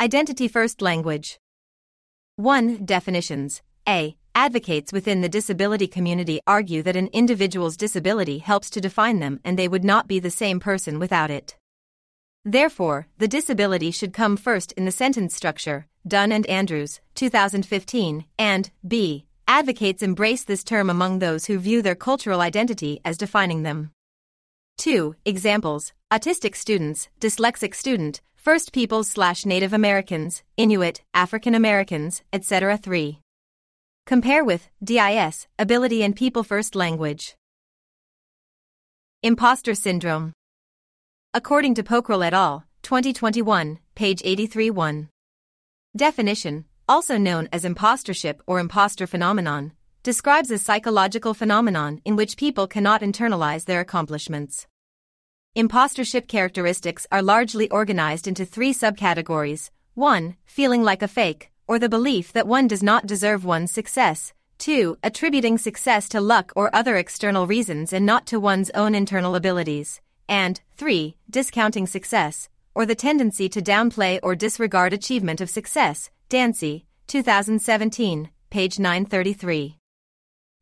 Identity First Language 1. Definitions A. Advocates within the disability community argue that an individual's disability helps to define them and they would not be the same person without it. Therefore, the disability should come first in the sentence structure, Dunn and Andrews, 2015, and B. Advocates embrace this term among those who view their cultural identity as defining them. 2. Examples Autistic students, dyslexic student, First Peoples slash Native Americans, Inuit, African Americans, etc. 3. Compare with DIS, Ability and People First Language. Imposter Syndrome. According to Pokral et al., 2021, page 83 1. Definition, also known as impostorship or imposter phenomenon, describes a psychological phenomenon in which people cannot internalize their accomplishments. Impostorship characteristics are largely organized into three subcategories 1. Feeling like a fake, or the belief that one does not deserve one's success. 2. Attributing success to luck or other external reasons and not to one's own internal abilities. And 3. Discounting success, or the tendency to downplay or disregard achievement of success. Dancy, 2017, page 933.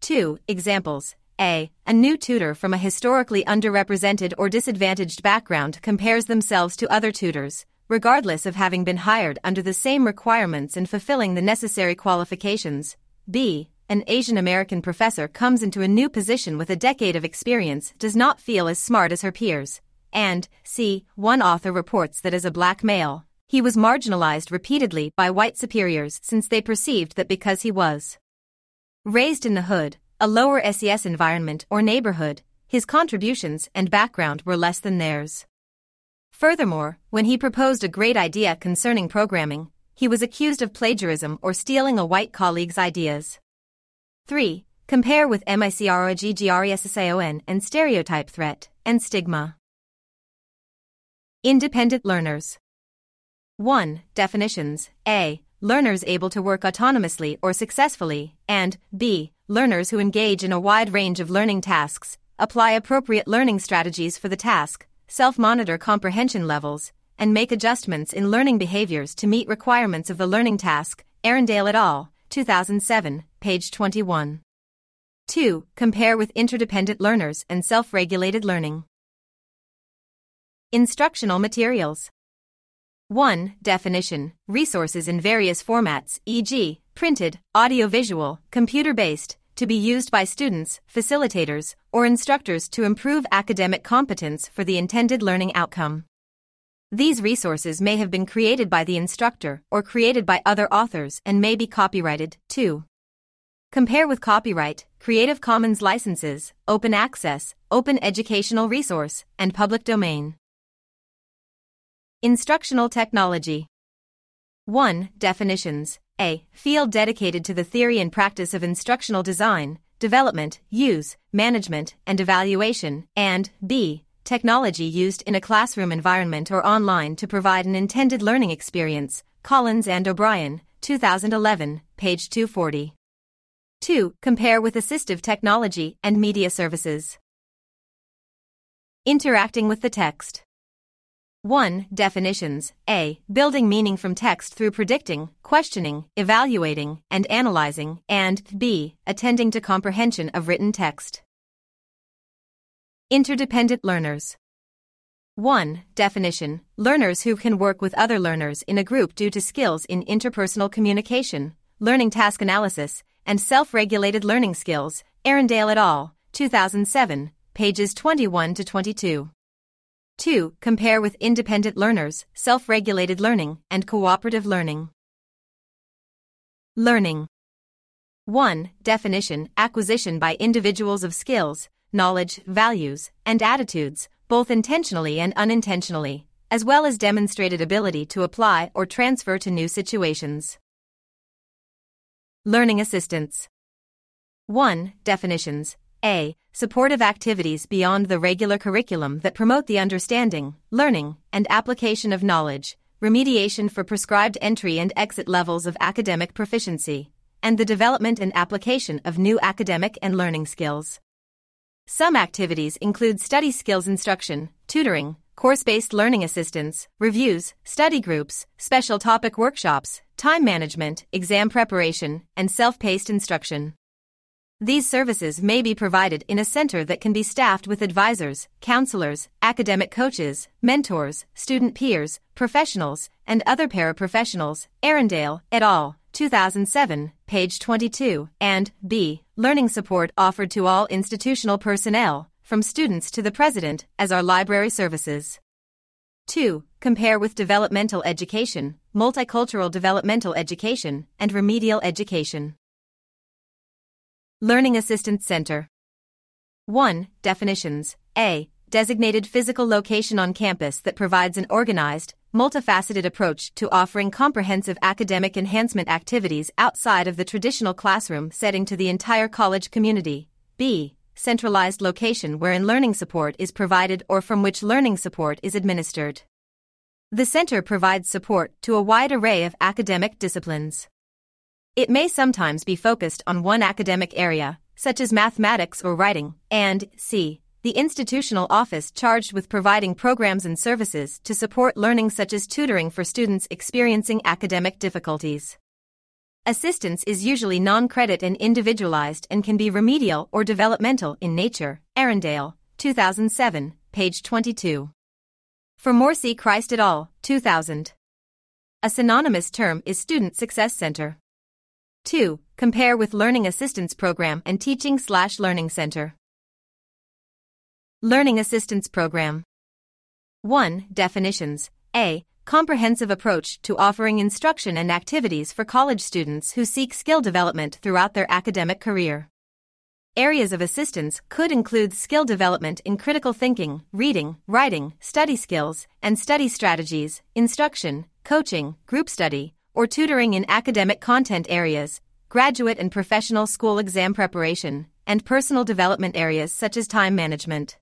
2. Examples a. A new tutor from a historically underrepresented or disadvantaged background compares themselves to other tutors, regardless of having been hired under the same requirements and fulfilling the necessary qualifications. B. An Asian American professor comes into a new position with a decade of experience, does not feel as smart as her peers. And, C. One author reports that as a black male, he was marginalized repeatedly by white superiors since they perceived that because he was raised in the hood, a lower SES environment or neighborhood, his contributions and background were less than theirs. Furthermore, when he proposed a great idea concerning programming, he was accused of plagiarism or stealing a white colleague's ideas. 3. Compare with MICROAGGRESSION and stereotype threat and stigma. Independent learners. 1. Definitions A. Learners able to work autonomously or successfully, and B learners who engage in a wide range of learning tasks, apply appropriate learning strategies for the task, self monitor comprehension levels, and make adjustments in learning behaviors to meet requirements of the learning task. Arendale et al., 2007, page 21. 2. Compare with interdependent learners and self regulated learning. Instructional materials. 1. Definition Resources in various formats, e.g., printed, audiovisual, computer based, to be used by students, facilitators, or instructors to improve academic competence for the intended learning outcome. These resources may have been created by the instructor or created by other authors and may be copyrighted, too. Compare with copyright, Creative Commons licenses, open access, open educational resource, and public domain. Instructional technology. 1. Definitions. A. Field dedicated to the theory and practice of instructional design, development, use, management, and evaluation, and B. Technology used in a classroom environment or online to provide an intended learning experience. Collins and O'Brien, 2011, page 240. 2. Compare with assistive technology and media services. Interacting with the text. 1. Definitions A. Building meaning from text through predicting, questioning, evaluating, and analyzing, and B. Attending to comprehension of written text. Interdependent learners. 1. Definition Learners who can work with other learners in a group due to skills in interpersonal communication, learning task analysis, and self regulated learning skills. Arendale et al., 2007, pages 21 to 22. 2. Compare with independent learners, self regulated learning, and cooperative learning. Learning 1. Definition Acquisition by individuals of skills, knowledge, values, and attitudes, both intentionally and unintentionally, as well as demonstrated ability to apply or transfer to new situations. Learning assistance 1. Definitions a. Supportive activities beyond the regular curriculum that promote the understanding, learning, and application of knowledge, remediation for prescribed entry and exit levels of academic proficiency, and the development and application of new academic and learning skills. Some activities include study skills instruction, tutoring, course based learning assistance, reviews, study groups, special topic workshops, time management, exam preparation, and self paced instruction. These services may be provided in a center that can be staffed with advisors, counselors, academic coaches, mentors, student peers, professionals, and other paraprofessionals. Arendale, et al., 2007, page 22, and B. Learning support offered to all institutional personnel, from students to the president, as are library services. 2. Compare with developmental education, multicultural developmental education, and remedial education. Learning Assistance Center. 1. Definitions. A. Designated physical location on campus that provides an organized, multifaceted approach to offering comprehensive academic enhancement activities outside of the traditional classroom setting to the entire college community. B. Centralized location wherein learning support is provided or from which learning support is administered. The center provides support to a wide array of academic disciplines. It may sometimes be focused on one academic area, such as mathematics or writing, and c. The institutional office charged with providing programs and services to support learning, such as tutoring for students experiencing academic difficulties. Assistance is usually non credit and individualized and can be remedial or developmental in nature. Arendale, 2007, page 22. For more, see Christ et al., 2000. A synonymous term is Student Success Center. 2. Compare with Learning Assistance Program and Teaching Slash Learning Center. Learning Assistance Program 1. Definitions A. Comprehensive approach to offering instruction and activities for college students who seek skill development throughout their academic career. Areas of assistance could include skill development in critical thinking, reading, writing, study skills, and study strategies, instruction, coaching, group study, or tutoring in academic content areas, graduate and professional school exam preparation, and personal development areas such as time management.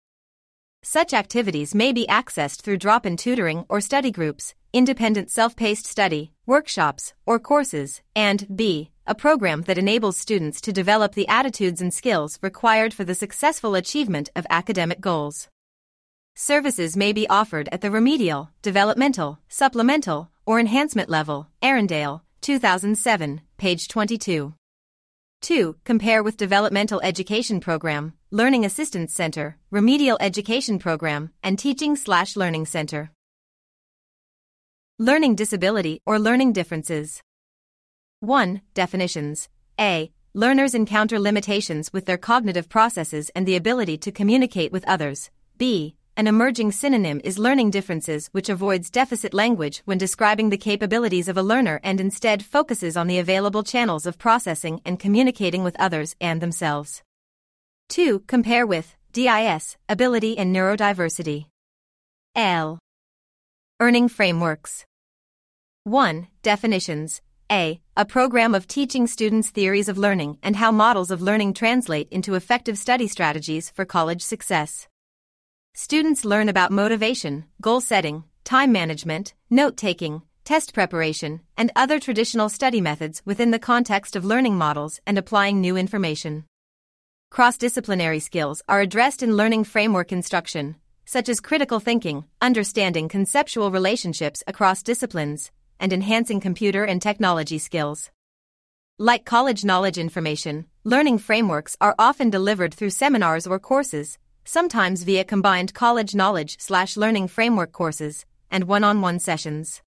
Such activities may be accessed through drop in tutoring or study groups, independent self paced study, workshops, or courses, and B. A program that enables students to develop the attitudes and skills required for the successful achievement of academic goals. Services may be offered at the remedial, developmental, supplemental, or enhancement level. Arendale, 2007, page 22. 2. Compare with Developmental Education Program, Learning Assistance Center, Remedial Education Program, and Teaching Slash Learning Center. Learning disability or learning differences. 1. Definitions. A. Learners encounter limitations with their cognitive processes and the ability to communicate with others. B. An emerging synonym is learning differences, which avoids deficit language when describing the capabilities of a learner and instead focuses on the available channels of processing and communicating with others and themselves. 2. Compare with DIS, Ability and Neurodiversity. L. Earning Frameworks. 1. Definitions. A. A program of teaching students theories of learning and how models of learning translate into effective study strategies for college success. Students learn about motivation, goal setting, time management, note taking, test preparation, and other traditional study methods within the context of learning models and applying new information. Cross disciplinary skills are addressed in learning framework instruction, such as critical thinking, understanding conceptual relationships across disciplines, and enhancing computer and technology skills. Like college knowledge information, learning frameworks are often delivered through seminars or courses sometimes via combined college knowledge slash learning framework courses and one on one sessions.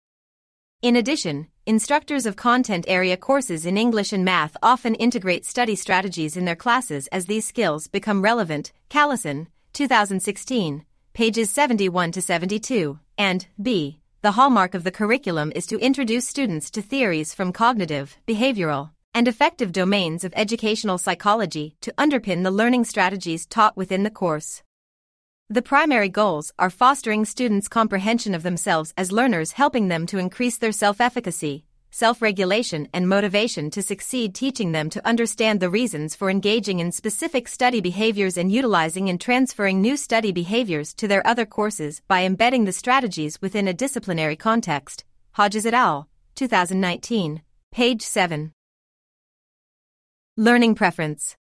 In addition, instructors of content area courses in English and math often integrate study strategies in their classes as these skills become relevant. Callison, 2016, pages 71 to 72, and B. The hallmark of the curriculum is to introduce students to theories from cognitive, behavioral, and affective domains of educational psychology to underpin the learning strategies taught within the course. The primary goals are fostering students' comprehension of themselves as learners, helping them to increase their self efficacy, self regulation, and motivation to succeed, teaching them to understand the reasons for engaging in specific study behaviors and utilizing and transferring new study behaviors to their other courses by embedding the strategies within a disciplinary context. Hodges et al., 2019, page 7. Learning preference.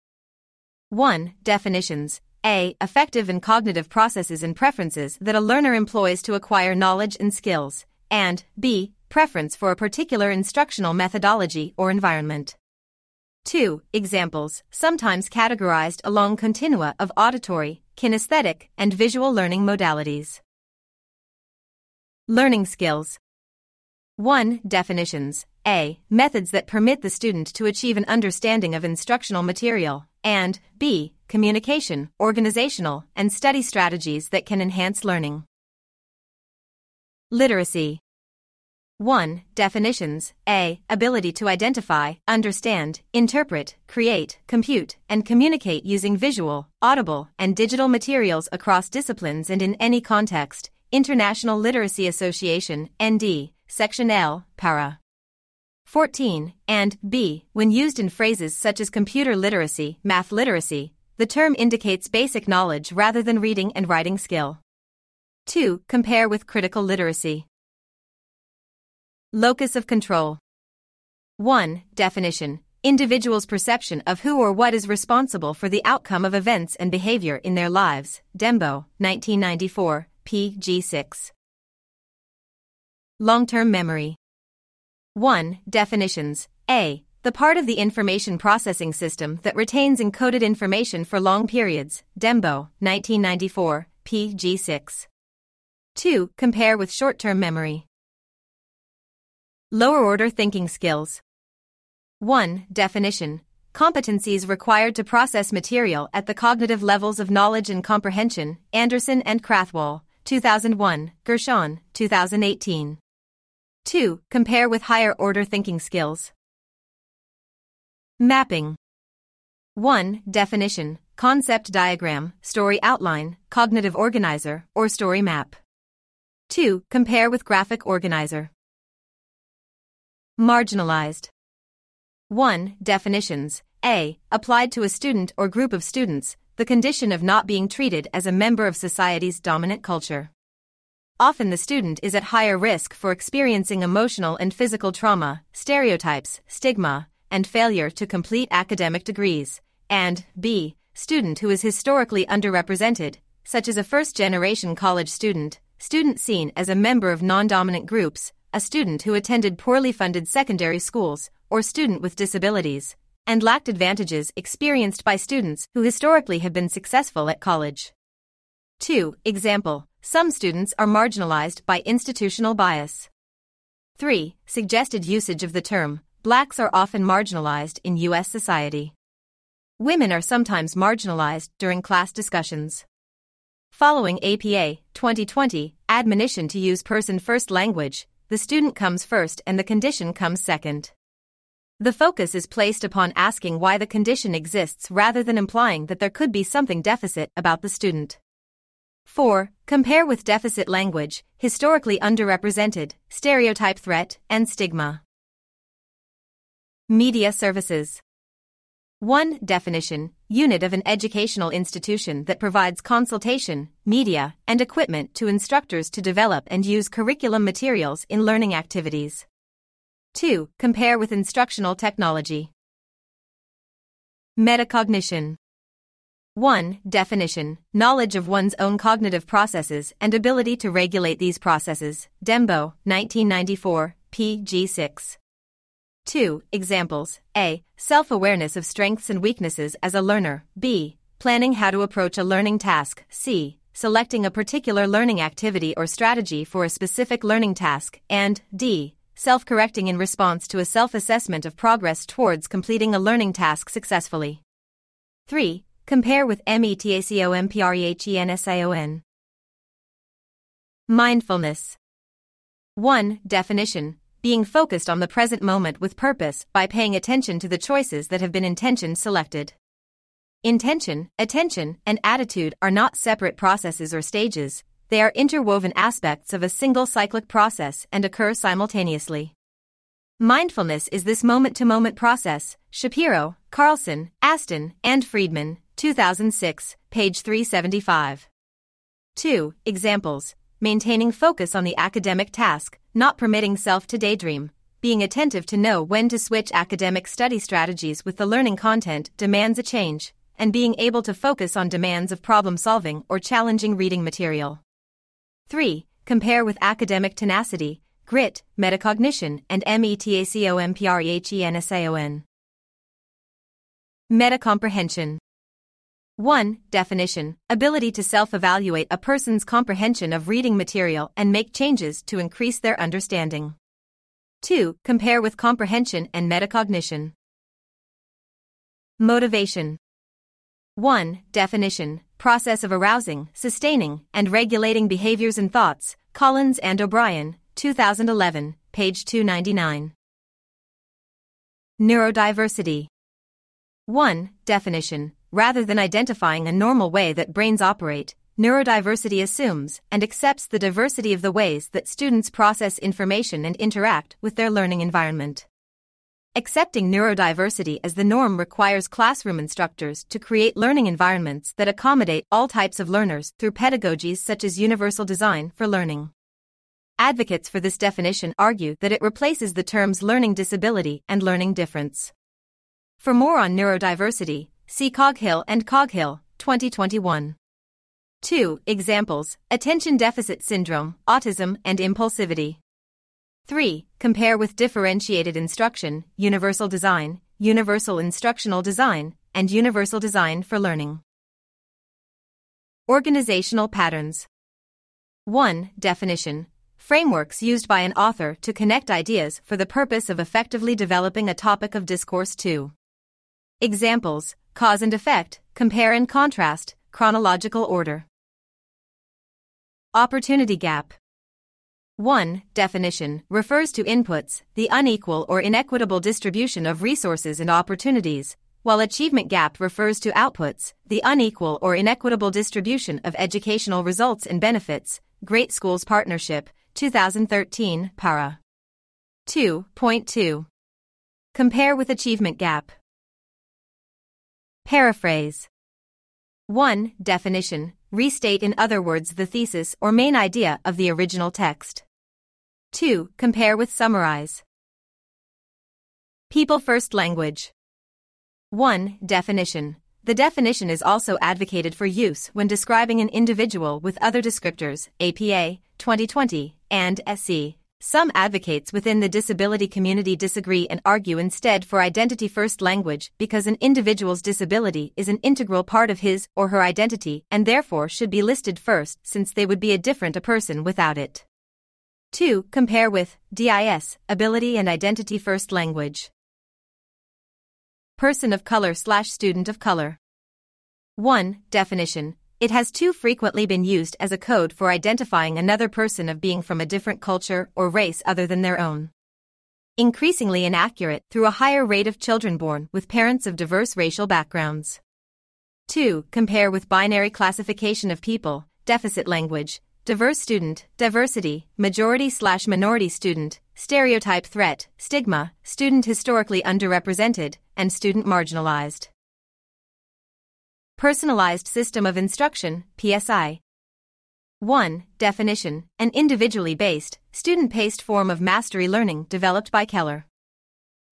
1. Definitions. A. Affective and cognitive processes and preferences that a learner employs to acquire knowledge and skills, and B. Preference for a particular instructional methodology or environment. 2. Examples, sometimes categorized along continua of auditory, kinesthetic, and visual learning modalities. Learning skills. 1. Definitions. A. Methods that permit the student to achieve an understanding of instructional material, and B. Communication, organizational, and study strategies that can enhance learning. Literacy. 1. Definitions A. Ability to identify, understand, interpret, create, compute, and communicate using visual, audible, and digital materials across disciplines and in any context. International Literacy Association, ND, Section L, Para. 14, and B. When used in phrases such as computer literacy, math literacy, the term indicates basic knowledge rather than reading and writing skill. 2. Compare with critical literacy. Locus of control. 1. Definition Individuals' perception of who or what is responsible for the outcome of events and behavior in their lives. Dembo, 1994, pg 6. Long term memory. 1. Definitions A. The part of the information processing system that retains encoded information for long periods. Dembo, 1994, pg 6. 2. Compare with short term memory. Lower order thinking skills. 1. Definition Competencies required to process material at the cognitive levels of knowledge and comprehension. Anderson and Krathwohl, 2001, Gershon, 2018. 2. Compare with higher order thinking skills. Mapping 1. Definition, concept diagram, story outline, cognitive organizer, or story map. 2. Compare with graphic organizer. Marginalized 1. Definitions A. Applied to a student or group of students, the condition of not being treated as a member of society's dominant culture. Often the student is at higher risk for experiencing emotional and physical trauma, stereotypes, stigma, and failure to complete academic degrees. And B. Student who is historically underrepresented, such as a first generation college student, student seen as a member of non dominant groups, a student who attended poorly funded secondary schools, or student with disabilities, and lacked advantages experienced by students who historically have been successful at college. 2. Example some students are marginalized by institutional bias. 3. Suggested usage of the term, blacks are often marginalized in U.S. society. Women are sometimes marginalized during class discussions. Following APA 2020 admonition to use person first language, the student comes first and the condition comes second. The focus is placed upon asking why the condition exists rather than implying that there could be something deficit about the student. 4. Compare with deficit language, historically underrepresented, stereotype threat, and stigma. Media services. 1. Definition Unit of an educational institution that provides consultation, media, and equipment to instructors to develop and use curriculum materials in learning activities. 2. Compare with instructional technology. Metacognition 1. Definition Knowledge of one's own cognitive processes and ability to regulate these processes. Dembo, 1994, pg 6. 2. Examples A. Self awareness of strengths and weaknesses as a learner. B. Planning how to approach a learning task. C. Selecting a particular learning activity or strategy for a specific learning task. And D. Self correcting in response to a self assessment of progress towards completing a learning task successfully. 3. Compare with METACOMPREHENSION. Mindfulness. 1. Definition Being focused on the present moment with purpose by paying attention to the choices that have been intention selected. Intention, attention, and attitude are not separate processes or stages, they are interwoven aspects of a single cyclic process and occur simultaneously. Mindfulness is this moment to moment process, Shapiro, Carlson, Astin, and Freedman, 2006, page 375. 2. Examples Maintaining focus on the academic task, not permitting self to daydream, being attentive to know when to switch academic study strategies with the learning content demands a change, and being able to focus on demands of problem solving or challenging reading material. 3. Compare with academic tenacity, grit, metacognition, and metacomprehension. Metacomprehension 1. Definition Ability to self evaluate a person's comprehension of reading material and make changes to increase their understanding. 2. Compare with comprehension and metacognition. Motivation 1. Definition Process of arousing, sustaining, and regulating behaviors and thoughts. Collins and O'Brien, 2011, page 299. Neurodiversity 1. Definition Rather than identifying a normal way that brains operate, neurodiversity assumes and accepts the diversity of the ways that students process information and interact with their learning environment. Accepting neurodiversity as the norm requires classroom instructors to create learning environments that accommodate all types of learners through pedagogies such as universal design for learning. Advocates for this definition argue that it replaces the terms learning disability and learning difference. For more on neurodiversity, see Coghill and Coghill, 2021. 2. Examples Attention Deficit Syndrome, Autism, and Impulsivity. 3. Compare with differentiated instruction, universal design, universal instructional design, and universal design for learning. Organizational patterns. 1. Definition. Frameworks used by an author to connect ideas for the purpose of effectively developing a topic of discourse. 2. Examples Cause and effect, compare and contrast, chronological order. Opportunity gap. 1. Definition refers to inputs, the unequal or inequitable distribution of resources and opportunities, while achievement gap refers to outputs, the unequal or inequitable distribution of educational results and benefits. Great Schools Partnership, 2013, Para. 2.2. Compare with achievement gap. Paraphrase 1. Definition restate in other words the thesis or main idea of the original text. 2. Compare with summarize. People First Language 1. Definition The definition is also advocated for use when describing an individual with other descriptors, APA, 2020, and SC, some advocates within the disability community disagree and argue instead for identity first language because an individual's disability is an integral part of his or her identity and therefore should be listed first since they would be a different a person without it. 2. Compare with DIS, ability and identity first language. Person of color slash student of color. 1. Definition it has too frequently been used as a code for identifying another person of being from a different culture or race other than their own. Increasingly inaccurate through a higher rate of children born with parents of diverse racial backgrounds. 2. Compare with binary classification of people, deficit language, diverse student, diversity, majority slash minority student, stereotype threat, stigma, student historically underrepresented, and student marginalized. Personalized System of Instruction, PSI. 1. Definition An individually based, student paced form of mastery learning developed by Keller.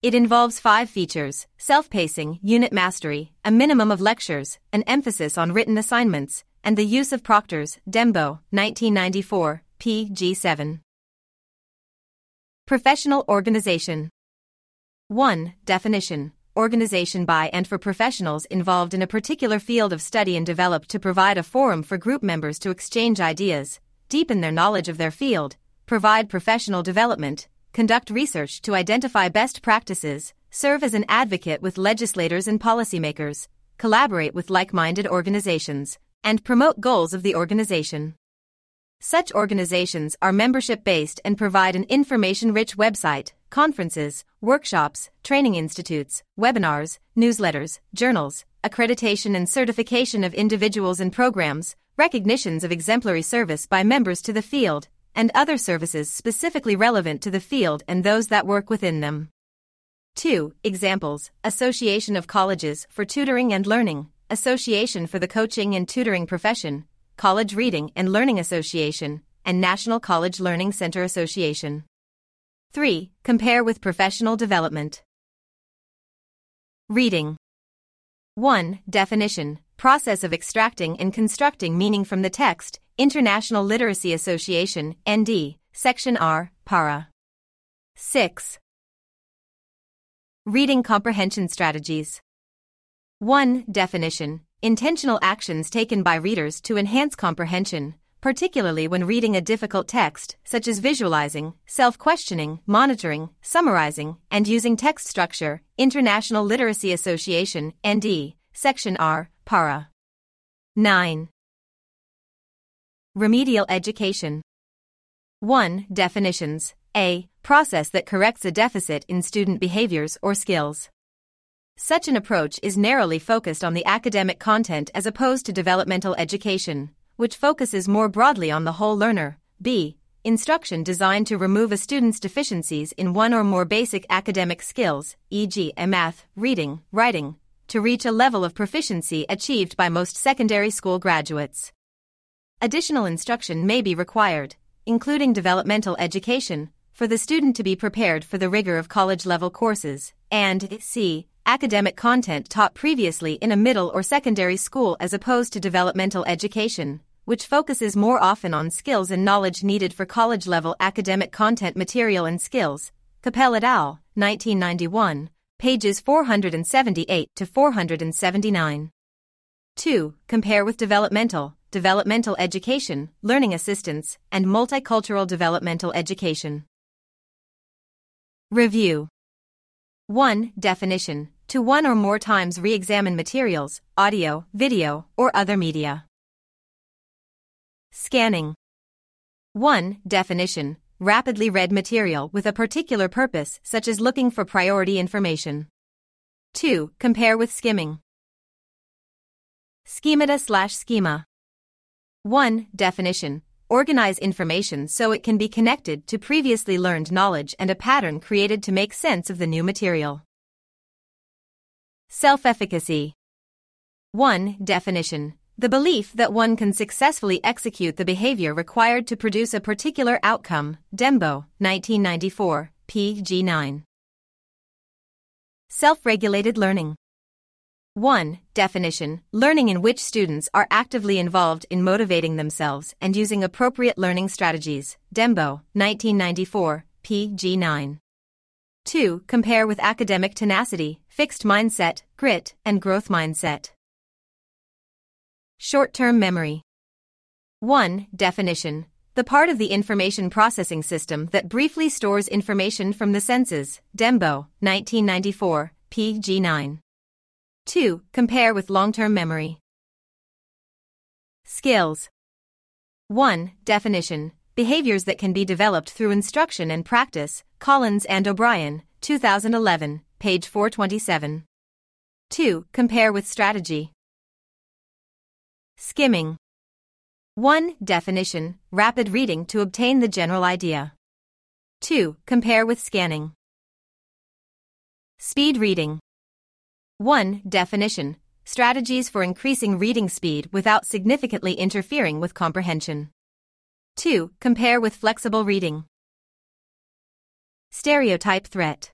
It involves five features self pacing, unit mastery, a minimum of lectures, an emphasis on written assignments, and the use of proctors, Dembo, 1994, pg 7. Professional Organization 1. Definition organization by and for professionals involved in a particular field of study and developed to provide a forum for group members to exchange ideas, deepen their knowledge of their field, provide professional development, conduct research to identify best practices, serve as an advocate with legislators and policymakers, collaborate with like minded organizations, and promote goals of the organization. Such organizations are membership based and provide an information rich website, conferences, workshops, training institutes, webinars, newsletters, journals, accreditation and certification of individuals and programs, recognitions of exemplary service by members to the field, and other services specifically relevant to the field and those that work within them. 2. Examples Association of Colleges for Tutoring and Learning, Association for the Coaching and Tutoring Profession, College Reading and Learning Association, and National College Learning Center Association. 3. Compare with professional development. Reading. 1. Definition Process of extracting and constructing meaning from the text, International Literacy Association, ND, Section R, Para. 6. Reading comprehension strategies. 1. Definition Intentional actions taken by readers to enhance comprehension, particularly when reading a difficult text, such as visualizing, self questioning, monitoring, summarizing, and using text structure. International Literacy Association, ND, Section R, Para. 9. Remedial education. 1. Definitions. A. Process that corrects a deficit in student behaviors or skills. Such an approach is narrowly focused on the academic content as opposed to developmental education, which focuses more broadly on the whole learner. B. Instruction designed to remove a student's deficiencies in one or more basic academic skills, e.g., math, reading, writing, to reach a level of proficiency achieved by most secondary school graduates. Additional instruction may be required, including developmental education, for the student to be prepared for the rigor of college level courses, and c. academic content taught previously in a middle or secondary school as opposed to developmental education, which focuses more often on skills and knowledge needed for college level academic content material and skills. Capell et al., 1991, pages 478 to 479. 2. Compare with developmental, developmental education, learning assistance, and multicultural developmental education. Review 1. Definition To one or more times re examine materials, audio, video, or other media. Scanning 1. Definition Rapidly read material with a particular purpose, such as looking for priority information. 2. Compare with skimming. Schemata slash schema. 1. Definition Organize information so it can be connected to previously learned knowledge and a pattern created to make sense of the new material. Self efficacy. 1. Definition The belief that one can successfully execute the behavior required to produce a particular outcome. Dembo, 1994, pg 9. Self regulated learning. 1. Definition Learning in which students are actively involved in motivating themselves and using appropriate learning strategies. Dembo, 1994, pg 9. 2. Compare with academic tenacity, fixed mindset, grit, and growth mindset. Short term memory. 1. Definition The part of the information processing system that briefly stores information from the senses. Dembo, 1994, pg 9. 2. Compare with long term memory. Skills 1. Definition Behaviors that can be developed through instruction and practice. Collins and O'Brien, 2011, page 427. 2. Compare with strategy. Skimming 1. Definition Rapid reading to obtain the general idea. 2. Compare with scanning. Speed reading 1. Definition Strategies for increasing reading speed without significantly interfering with comprehension. 2. Compare with flexible reading. Stereotype threat.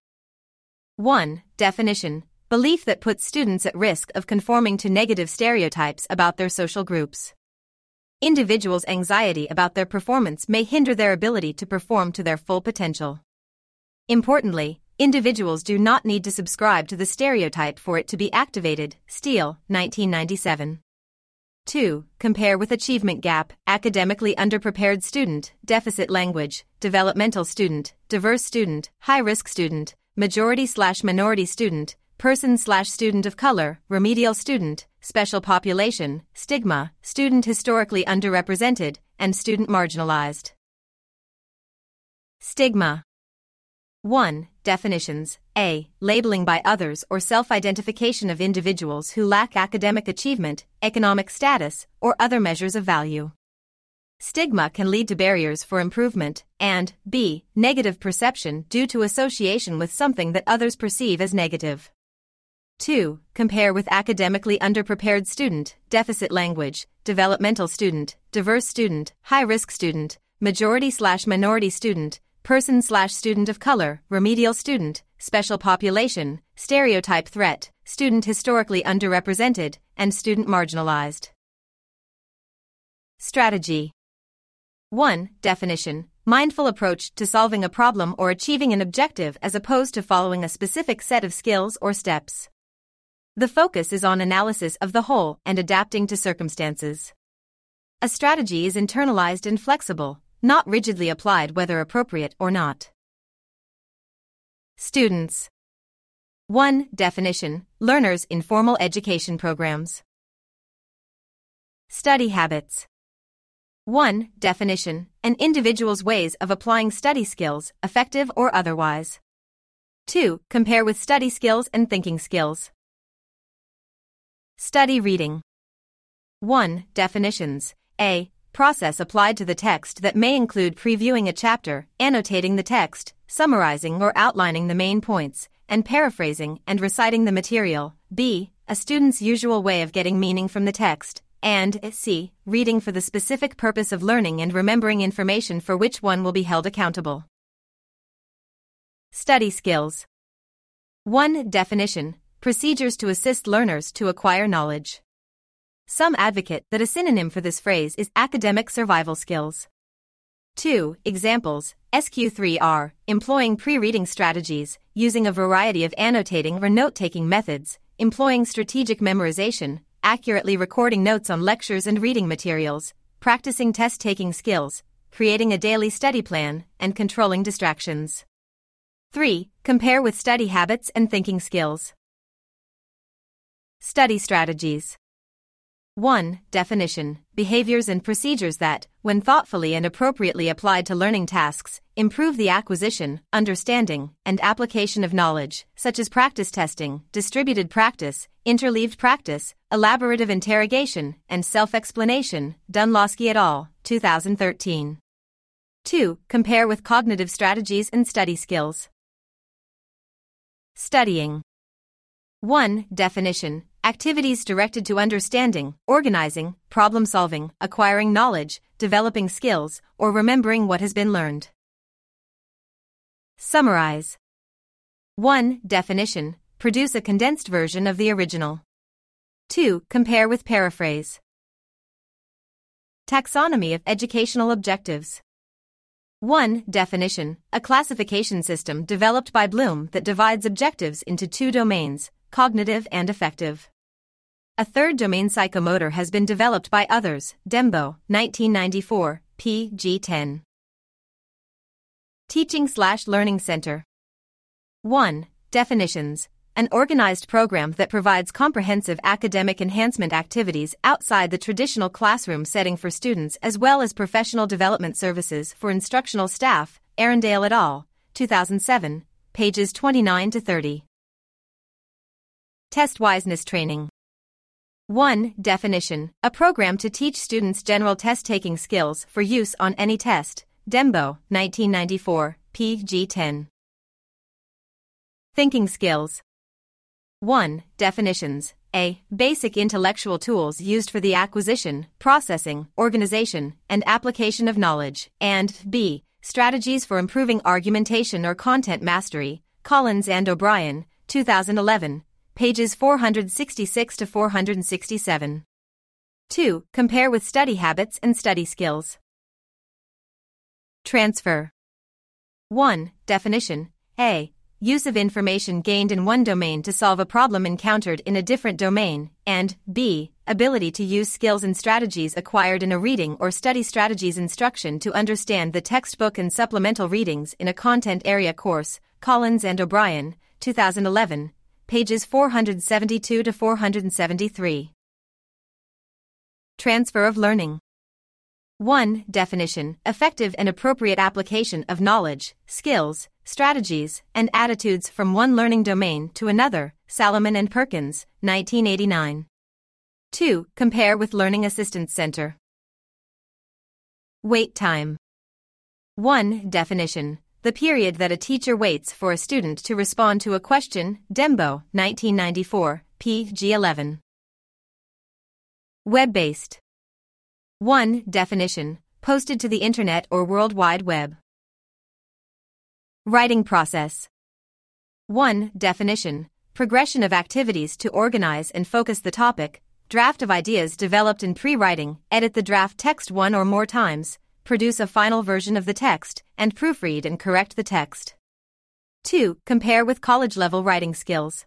1. Definition Belief that puts students at risk of conforming to negative stereotypes about their social groups. Individuals' anxiety about their performance may hinder their ability to perform to their full potential. Importantly, Individuals do not need to subscribe to the stereotype for it to be activated. Steele, 1997. 2. Compare with achievement gap, academically underprepared student, deficit language, developmental student, diverse student, high risk student, majority slash minority student, person slash student of color, remedial student, special population, stigma, student historically underrepresented, and student marginalized. Stigma 1. Definitions A. Labeling by others or self identification of individuals who lack academic achievement, economic status, or other measures of value. Stigma can lead to barriers for improvement, and B. Negative perception due to association with something that others perceive as negative. 2. Compare with academically underprepared student, deficit language, developmental student, diverse student, high risk student, majority slash minority student, person slash student of color, remedial student, special population, stereotype threat, student historically underrepresented, and student marginalized. Strategy 1. Definition Mindful approach to solving a problem or achieving an objective as opposed to following a specific set of skills or steps. The focus is on analysis of the whole and adapting to circumstances. A strategy is internalized and flexible, not rigidly applied whether appropriate or not. Students 1. Definition Learners in formal education programs. Study habits 1. Definition An individual's ways of applying study skills, effective or otherwise. 2. Compare with study skills and thinking skills. Study reading 1. Definitions A. Process applied to the text that may include previewing a chapter, annotating the text, summarizing or outlining the main points, and paraphrasing and reciting the material. B. A student's usual way of getting meaning from the text. And C. Reading for the specific purpose of learning and remembering information for which one will be held accountable. Study skills 1. Definition Procedures to assist learners to acquire knowledge. Some advocate that a synonym for this phrase is academic survival skills. 2. Examples SQ3R, employing pre reading strategies, using a variety of annotating or note taking methods, employing strategic memorization, accurately recording notes on lectures and reading materials, practicing test taking skills, creating a daily study plan, and controlling distractions. 3. Compare with study habits and thinking skills. Study strategies. 1. Definition Behaviors and procedures that, when thoughtfully and appropriately applied to learning tasks, improve the acquisition, understanding, and application of knowledge, such as practice testing, distributed practice, interleaved practice, elaborative interrogation, and self explanation. Dunlosky et al., 2013. 2. Compare with cognitive strategies and study skills. Studying. 1. Definition Activities directed to understanding, organizing, problem solving, acquiring knowledge, developing skills, or remembering what has been learned. Summarize 1. Definition Produce a condensed version of the original. 2. Compare with paraphrase. Taxonomy of educational objectives. 1. Definition A classification system developed by Bloom that divides objectives into two domains cognitive and affective. A third domain psychomotor has been developed by others, Dembo, 1994, pg 10. Teaching slash Learning Center. 1. Definitions. An organized program that provides comprehensive academic enhancement activities outside the traditional classroom setting for students as well as professional development services for instructional staff, Arendale et al., 2007, pages 29 to 30. Test Wiseness Training 1. Definition A program to teach students general test taking skills for use on any test. Dembo, 1994, pg 10. Thinking Skills 1. Definitions A. Basic intellectual tools used for the acquisition, processing, organization, and application of knowledge. And B. Strategies for improving argumentation or content mastery. Collins and O'Brien, 2011 pages 466 to 467. 2. Compare with study habits and study skills. Transfer 1. Definition A. Use of information gained in one domain to solve a problem encountered in a different domain, and B. Ability to use skills and strategies acquired in a reading or study strategies instruction to understand the textbook and supplemental readings in a content area course, Collins and O'Brien, 2011, pages 472 to 473. Transfer of learning. 1. Definition Effective and appropriate application of knowledge, skills, strategies, and attitudes from one learning domain to another. Salomon and Perkins, 1989. 2. Compare with Learning Assistance Center. Wait time. 1. Definition the period that a teacher waits for a student to respond to a question, Dembo, 1994, pg 11. Web based. 1. Definition posted to the Internet or World Wide Web. Writing process. 1. Definition progression of activities to organize and focus the topic, draft of ideas developed in pre writing, edit the draft text one or more times, produce a final version of the text, and proofread and correct the text. 2. Compare with college level writing skills.